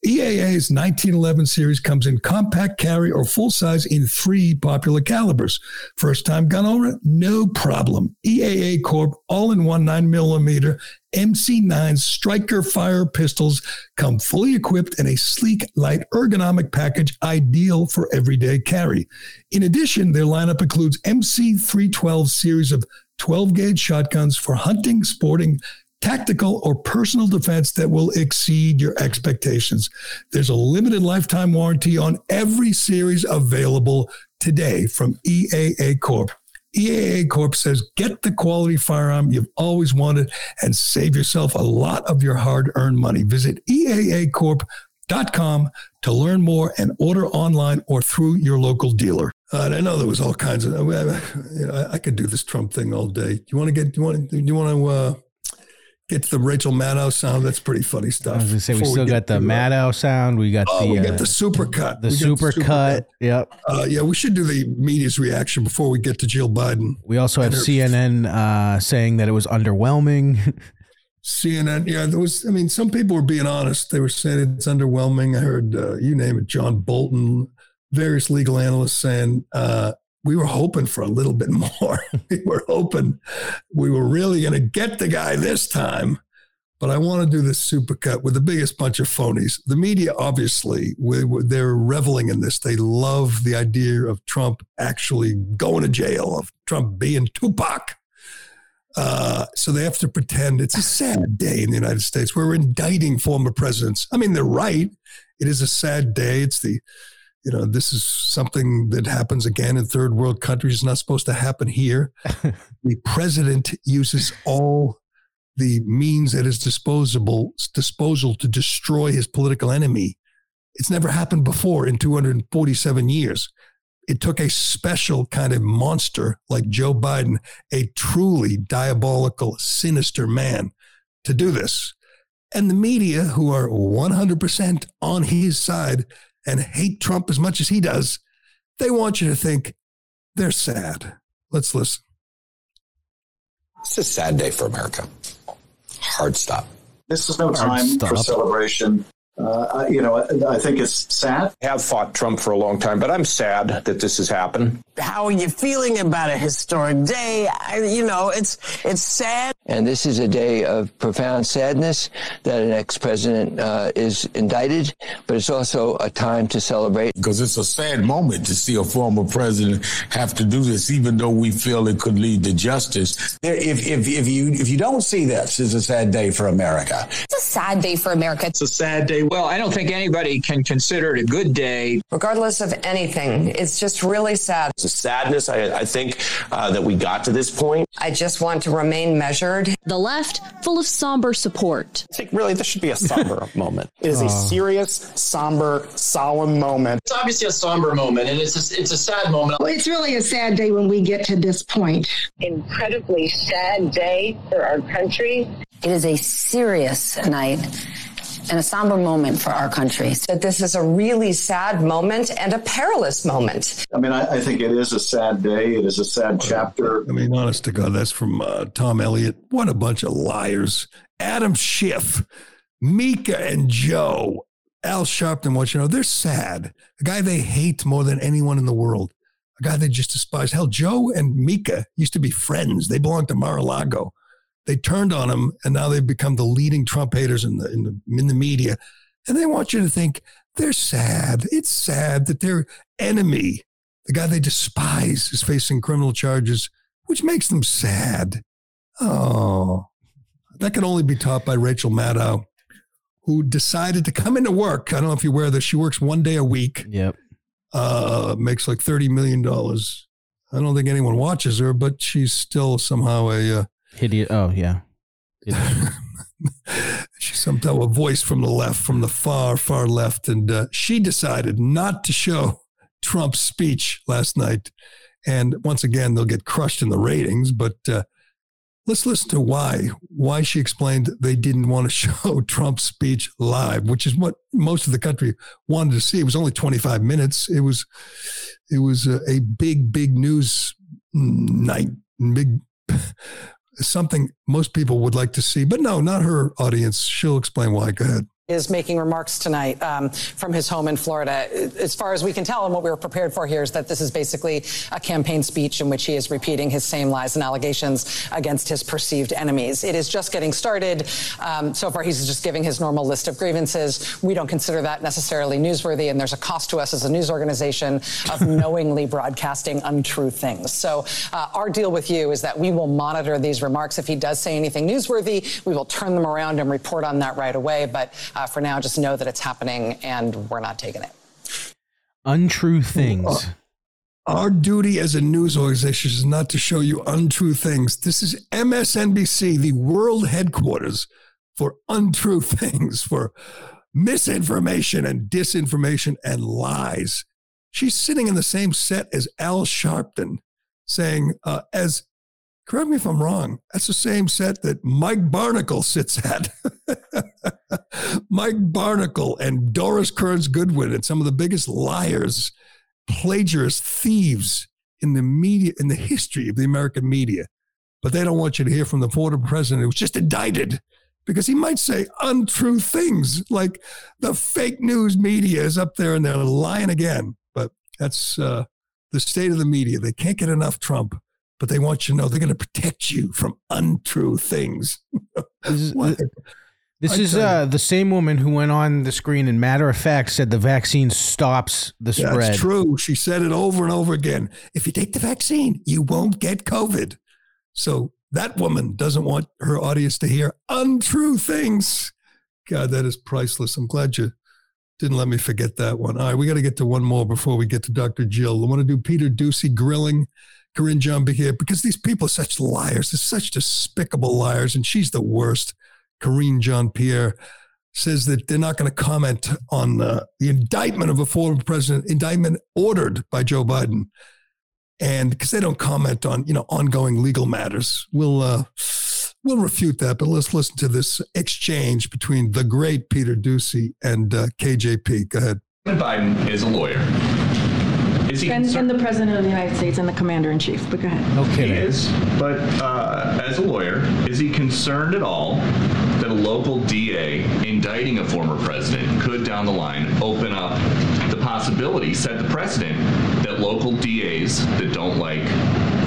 EAA's 1911 series comes in compact carry or full size in three popular calibers. First time gun owner? No problem. EAA Corp all in one 9mm MC9 Striker Fire pistols come fully equipped in a sleek, light, ergonomic package ideal for everyday carry. In addition, their lineup includes MC312 series of 12 gauge shotguns for hunting, sporting, tactical, or personal defense that will exceed your expectations. There's a limited lifetime warranty on every series available today from EAA Corp. EAA Corp says get the quality firearm you've always wanted and save yourself a lot of your hard earned money. Visit EAAcorp.com to learn more and order online or through your local dealer. Uh, I know there was all kinds of. You know, I, I, could do this Trump thing all day. Do you want to get? Do you want? to? Do you want to? Uh, get to the Rachel Maddow sound. That's pretty funny stuff. I was gonna say we still get got the uh, Maddow sound. We got Oh, the we uh, got the super cut. the We got super cut. Yep. Uh, yeah, we should do the media's reaction before we get to Jill Biden. We also have her- CNN uh, saying that it was underwhelming. CNN. Yeah, there was. I mean, some people were being honest. They were saying it's underwhelming. I heard uh, you name it, John Bolton, various legal analysts saying uh, we were hoping for a little bit more. we were hoping we were really going to get the guy this time. But I want to do this supercut with the biggest bunch of phonies. The media, obviously, we, we- they're reveling in this. They love the idea of Trump actually going to jail, of Trump being Tupac. Uh, so they have to pretend it's a sad day in the United States. We're indicting former presidents. I mean, they're right. It is a sad day. It's the, you know, this is something that happens again in third world countries. It's not supposed to happen here. the president uses all the means at his disposable disposal to destroy his political enemy. It's never happened before in 247 years. It took a special kind of monster like Joe Biden, a truly diabolical, sinister man, to do this. And the media, who are 100% on his side and hate Trump as much as he does, they want you to think they're sad. Let's listen. It's a sad day for America. Hard stop. This is no Hard time stop. for celebration. Uh, you know, I, I think it's sad. I have fought Trump for a long time, but I'm sad that this has happened. How are you feeling about a historic day? I, you know, it's it's sad. And this is a day of profound sadness that an ex-president uh, is indicted, but it's also a time to celebrate. Because it's a sad moment to see a former president have to do this, even though we feel it could lead to justice. If, if, if you if you don't see this it's a sad day for America, It's a sad day for America. It's a sad day. Well, I don't think anybody can consider it a good day. Regardless of anything, it's just really sad. It's a sadness. I, I think uh, that we got to this point. I just want to remain measured. The left, full of somber support. I think really this should be a somber moment. It is Uh. a serious, somber, solemn moment. It's obviously a somber moment, and it's a, it's a sad moment. Well, it's really a sad day when we get to this point. incredibly sad day for our country. It is a serious night and a somber moment for our country. That this is a really sad moment and a perilous moment. I mean, I, I think it is a sad day. It is a sad chapter. I mean, honest to God, that's from uh, Tom Elliott. What a bunch of liars. Adam Schiff, Mika and Joe, Al Sharpton, what you know, they're sad. A guy they hate more than anyone in the world. A guy they just despise. Hell, Joe and Mika used to be friends. They belonged to Mar-a-Lago. They turned on him, and now they've become the leading Trump haters in the in the in the media. And they want you to think they're sad. It's sad that their enemy, the guy they despise, is facing criminal charges, which makes them sad. Oh, that can only be taught by Rachel Maddow, who decided to come into work. I don't know if you're aware of this. She works one day a week. Yep. Uh, makes like thirty million dollars. I don't think anyone watches her, but she's still somehow a uh, Idiot. Oh yeah. she's somehow a voice from the left, from the far, far left. And uh, she decided not to show Trump's speech last night. And once again, they'll get crushed in the ratings. But uh, let's listen to why. Why she explained they didn't want to show Trump's speech live, which is what most of the country wanted to see. It was only 25 minutes. It was, it was a, a big, big news night, big something most people would like to see. But no, not her audience. She'll explain why. Go ahead. Is making remarks tonight um, from his home in Florida. As far as we can tell, and what we were prepared for here is that this is basically a campaign speech in which he is repeating his same lies and allegations against his perceived enemies. It is just getting started. Um, so far, he's just giving his normal list of grievances. We don't consider that necessarily newsworthy, and there's a cost to us as a news organization of knowingly broadcasting untrue things. So uh, our deal with you is that we will monitor these remarks. If he does say anything newsworthy, we will turn them around and report on that right away. But uh, for now, just know that it's happening and we're not taking it. Untrue things. Our duty as a news organization is not to show you untrue things. This is MSNBC, the world headquarters for untrue things, for misinformation and disinformation and lies. She's sitting in the same set as Al Sharpton saying, uh, as correct me if I'm wrong, that's the same set that Mike Barnicle sits at. Mike Barnicle and Doris Kearns Goodwin and some of the biggest liars, plagiarists, thieves in the media, in the history of the American media. But they don't want you to hear from the former president who was just indicted because he might say untrue things like the fake news media is up there and they're lying again. But that's uh, the state of the media. They can't get enough Trump, but they want you to know they're going to protect you from untrue things. This is uh, the same woman who went on the screen and matter of fact said the vaccine stops the spread. That's true. She said it over and over again. If you take the vaccine, you won't get COVID. So that woman doesn't want her audience to hear untrue things. God, that is priceless. I'm glad you didn't let me forget that one. All right, we got to get to one more before we get to Dr. Jill. I want to do Peter Doocy grilling Karine Jean-Pierre because these people are such liars. They're such despicable liars, and she's the worst. Karine Jean-Pierre says that they're not going to comment on uh, the indictment of a former president, indictment ordered by Joe Biden, and because they don't comment on you know ongoing legal matters. We'll uh, we'll refute that, but let's listen to this exchange between the great Peter Doocy and uh, KJP. Go ahead. Biden is a lawyer. Is he and, and the president of the United States and the commander in chief. But go ahead. No He is, but uh, as a lawyer, is he concerned at all that a local DA indicting a former president could, down the line, open up the possibility, set the precedent, that local DAs that don't like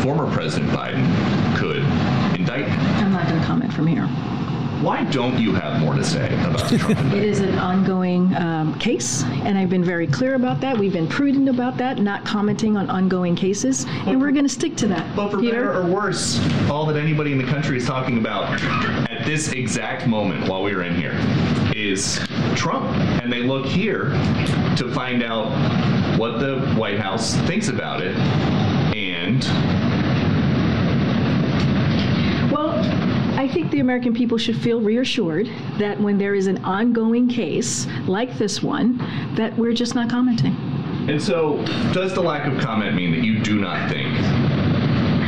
former President Biden could indict him? I'm not going to comment from here. Why don't you have more to say about the Trump It is an ongoing um, case, and I've been very clear about that. We've been prudent about that, not commenting on ongoing cases, and we're going to stick to that. But for Peter? better or worse, all that anybody in the country is talking about at this exact moment while we are in here is Trump. And they look here to find out what the White House thinks about it. And Well, I think the American people should feel reassured that when there is an ongoing case like this one, that we're just not commenting. and so does the lack of comment mean that you do not think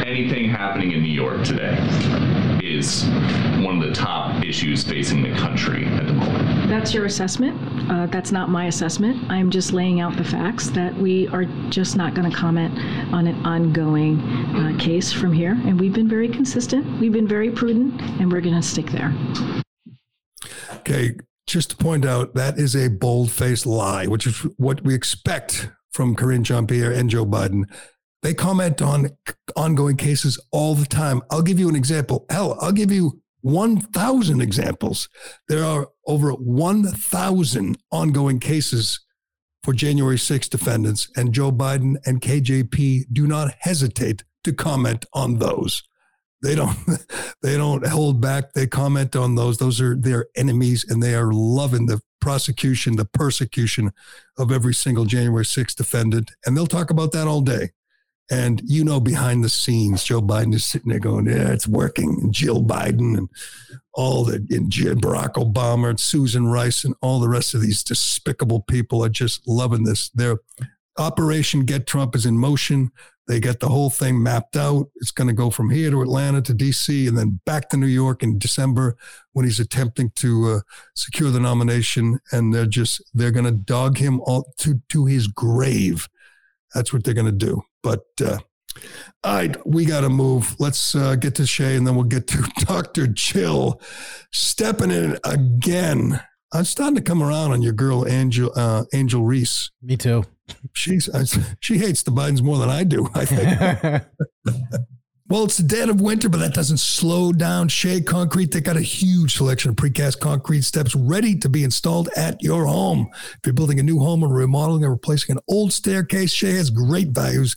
anything happening in New York today is one of the top issues facing the country at the moment? That's your assessment. Uh, that's not my assessment. I'm just laying out the facts that we are just not going to comment on an ongoing uh, case from here. And we've been very consistent, we've been very prudent, and we're going to stick there. Okay, just to point out, that is a bold faced lie, which is what we expect from Karine Jean Pierre and Joe Biden. They comment on ongoing cases all the time. I'll give you an example. Hell, I'll give you 1,000 examples. There are over 1,000 ongoing cases for January 6 defendants, and Joe Biden and KJP do not hesitate to comment on those. They don't they don't hold back. They comment on those. Those are their enemies, and they are loving the prosecution, the persecution of every single January 6 defendant. And they'll talk about that all day. And you know, behind the scenes, Joe Biden is sitting there going, "Yeah, it's working." And Jill Biden and all the and Barack Obama and Susan Rice and all the rest of these despicable people are just loving this. Their Operation Get Trump is in motion. They get the whole thing mapped out. It's going to go from here to Atlanta to D.C. and then back to New York in December when he's attempting to uh, secure the nomination. And they're just they're going to dog him all to to his grave. That's what they're going to do. But uh, all right, we got to move. Let's uh, get to Shea, and then we'll get to Doctor Jill stepping in again. I'm starting to come around on your girl Angel uh, Angel Reese. Me too. She's I, she hates the Bidens more than I do. I think. Well, it's the dead of winter, but that doesn't slow down Shea Concrete. They got a huge selection of precast concrete steps ready to be installed at your home. If you're building a new home or remodeling or replacing an old staircase, Shea has great values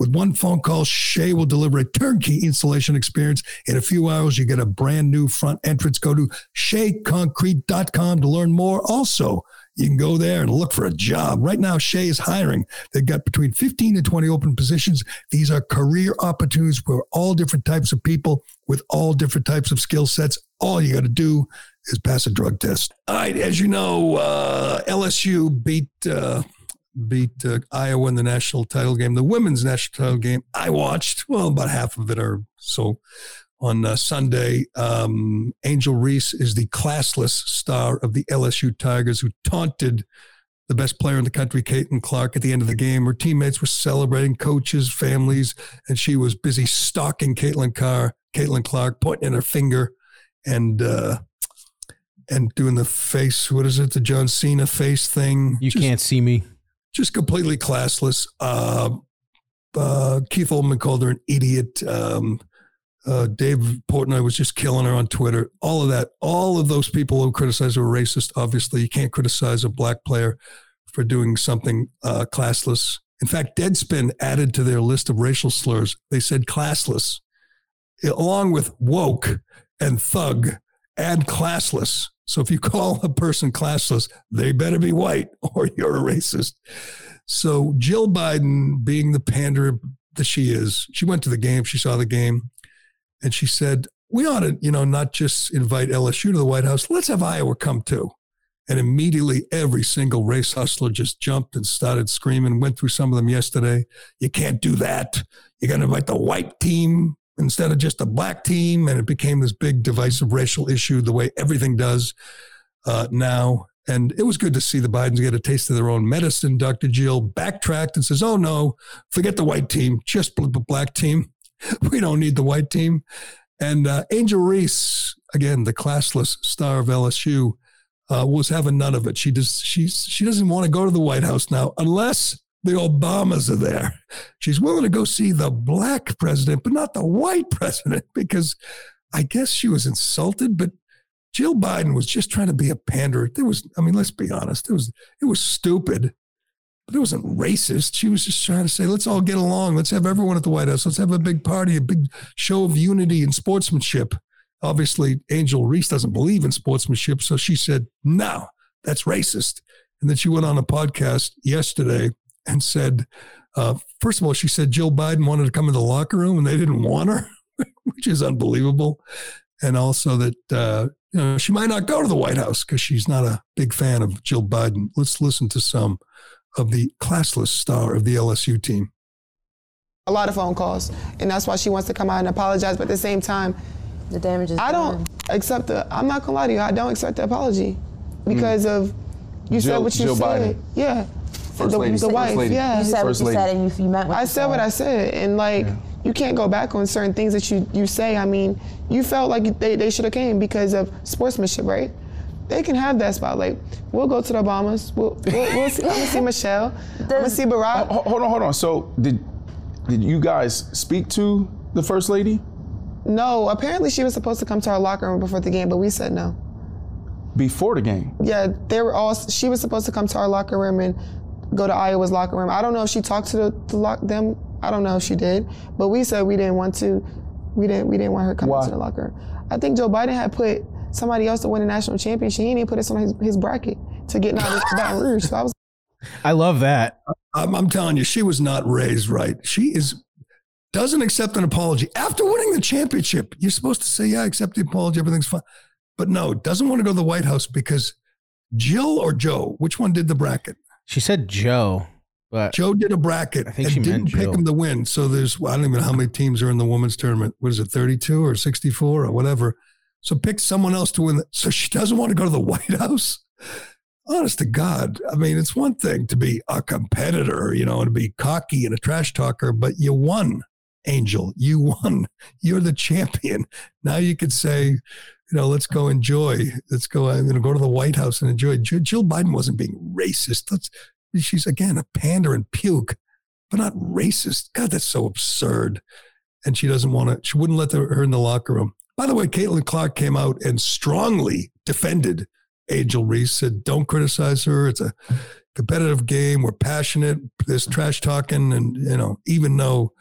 With one phone call, Shea will deliver a turnkey installation experience. In a few hours, you get a brand new front entrance. Go to sheaconcrete.com to learn more. Also, you can go there and look for a job. Right now, Shea is hiring. They've got between 15 and 20 open positions. These are career opportunities for all different types of people with all different types of skill sets. All you got to do is pass a drug test. All right, as you know, uh, LSU beat uh, beat uh, Iowa in the national title game, the women's national title game. I watched. Well, about half of it or so on uh, Sunday. Um, Angel Reese is the classless star of the LSU Tigers who taunted the best player in the country, Caitlin Clark, at the end of the game. Her teammates were celebrating, coaches, families, and she was busy stalking Caitlin Carr, Caitlin Clark, pointing in her finger and uh, and doing the face. What is it? The John Cena face thing. You just, can't see me. Just completely classless. Uh, uh, Keith Olbermann called her an idiot. Um, uh, Dave Portnoy was just killing her on Twitter. All of that, all of those people who criticize her were racist. Obviously, you can't criticize a black player for doing something uh, classless. In fact, Deadspin added to their list of racial slurs. They said classless, along with woke and thug and classless. So if you call a person classless, they better be white or you're a racist. So Jill Biden, being the pander that she is, she went to the game. She saw the game. And she said, we ought to, you know, not just invite LSU to the White House. Let's have Iowa come too. And immediately every single race hustler just jumped and started screaming. Went through some of them yesterday. You can't do that. You got to invite the white team instead of just a black team. And it became this big divisive racial issue, the way everything does uh, now. And it was good to see the Bidens get a taste of their own medicine. Dr. Jill backtracked and says, oh, no, forget the white team, just the black team. we don't need the white team. And uh, Angel Reese, again, the classless star of LSU, uh, was having none of it. She just she's she doesn't want to go to the White House now unless the Obamas are there. She's willing to go see the black president, but not the white president, because I guess she was insulted. But Jill Biden was just trying to be a pander. There was, I mean, let's be honest, it was it was stupid. But it wasn't racist. She was just trying to say, let's all get along. Let's have everyone at the White House. Let's have a big party, a big show of unity and sportsmanship. Obviously, Angel Reese doesn't believe in sportsmanship. So she said, no, that's racist. And then she went on a podcast yesterday and said, uh, first of all, she said Jill Biden wanted to come in the locker room and they didn't want her, which is unbelievable. And also that, uh, you know, she might not go to the White House because she's not a big fan of Jill Biden. Let's listen to some of the classless star of the LSU team. A lot of phone calls, and that's why she wants to come out and apologize. But at the same time, the damage is. I don't accept the. I'm not gonna lie to you. I don't accept the apology because mm. of you Jill, said what you Jill said. Biden. Yeah. First the, lady. the wife, lady. yeah. You said First what you lady. said, and you, you meant what I you said, said what I said, and like yeah. you can't go back on certain things that you you say. I mean, you felt like they, they should have came because of sportsmanship, right? they can have that spot. Like, we'll go to the Obamas. We'll, we'll, we'll see, I'm gonna see Michelle. I'm gonna see Barack. Oh, hold on, hold on. So did did you guys speak to the first lady? No. Apparently, she was supposed to come to our locker room before the game, but we said no. Before the game. Yeah, they were all. She was supposed to come to our locker room and go to Iowa's locker room. I don't know if she talked to the, the lock them. I don't know if she did, but we said we didn't want to. We didn't. We didn't want her coming Why? to the locker room. I think Joe Biden had put somebody else to win a national championship. He didn't put us on his, his bracket to get out of Baton Rouge. So I was. I love that. I'm, I'm telling you, she was not raised right. She is doesn't accept an apology after winning the championship. You're supposed to say, "Yeah, I accept the apology. Everything's fine," but no, doesn't want to go to the White House because Jill or Joe, which one did the bracket? She said Joe. But Joe did a bracket I think and she didn't pick Joe. him to win. So there's I don't even know how many teams are in the women's tournament. What is it, 32 or 64 or whatever? So pick someone else to win. So she doesn't want to go to the White House. Honest to God, I mean, it's one thing to be a competitor, you know, and to be cocky and a trash talker, but you won, Angel. You won. You're the champion. Now you could say, you know, let's go enjoy. Let's go. I'm going to go to the White House and enjoy. Jill Biden wasn't being racist. Let's. She's again a pander and puke, but not racist. God, that's so absurd. And she doesn't want to. She wouldn't let her in the locker room. By the way, Caitlin Clark came out and strongly defended Angel Reese. Said, "Don't criticize her. It's a, competitive game. We're passionate. There's trash talking, and you know, even though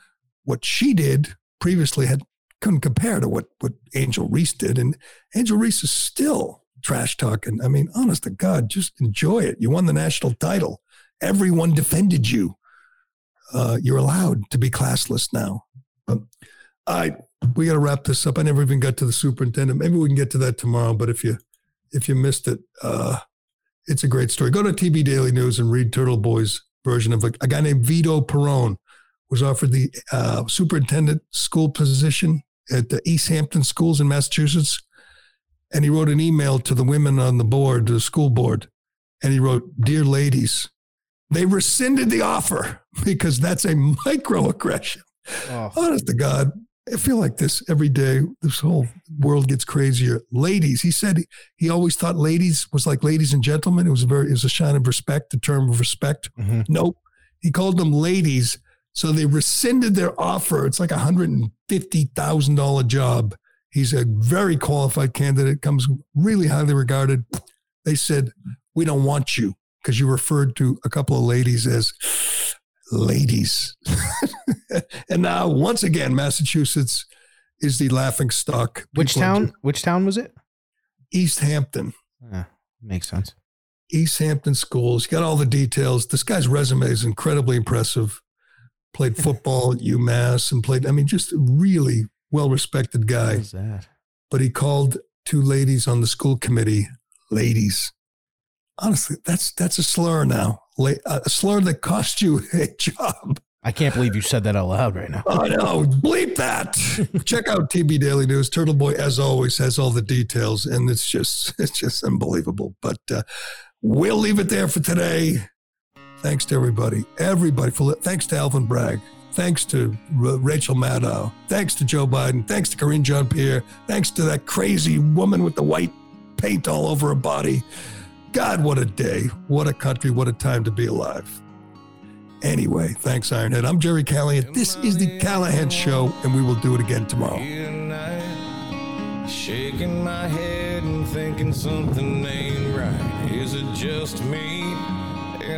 what she did previously had couldn't compare to what what Angel Reese did, and Angel Reese is still trash talking. I mean, honest to God, just enjoy it. You won the national title. Everyone defended you. Uh, you're allowed to be classless now. But I we got to wrap this up. I never even got to the superintendent. Maybe we can get to that tomorrow. But if you if you missed it, uh, it's a great story. Go to TB Daily News and read Turtle Boy's version of a, a guy named Vito Perrone was offered the uh, superintendent school position at the Easthampton schools in Massachusetts. And he wrote an email to the women on the board, the school board. And he wrote, Dear ladies, they rescinded the offer because that's a microaggression. Oh. Honest to God, I feel like this every day. This whole world gets crazier. Ladies, he said he, always thought ladies was like ladies and gentlemen. It was a very it was a sign of respect, the term of respect. Mm-hmm. Nope. He called them ladies. So they rescinded their offer. It's like a hundred and fifty thousand dollar job. He's a very qualified candidate, comes really highly regarded. They said, We don't want you because you referred to a couple of ladies as ladies. and now, once again, Massachusetts is the laughing stock. Which town? Which town was it? Easthampton. Yeah, makes sense. Easthampton schools. Got all the details. This guy's resume is incredibly impressive. Played football at UMass and played. I mean, just a really well respected guy. What is that? But he called two ladies on the school committee ladies. Honestly, that's that's a slur now. A slur that cost you a job. I can't believe you said that out loud right now. I know. Bleep that. Check out TB Daily News. Turtle Boy, as always, has all the details, and it's just it's just unbelievable. But uh, we'll leave it there for today. Thanks to everybody. Everybody. For, thanks to Alvin Bragg. Thanks to R- Rachel Maddow. Thanks to Joe Biden. Thanks to Karine Jean Pierre. Thanks to that crazy woman with the white paint all over her body. God, what a day. What a country. What a time to be alive. Anyway, thanks, Ironhead. I'm Gerry Callahan. This is the Callahan Show, and we will do it again tomorrow. Shaking my head and thinking something ain't right. Is it just me?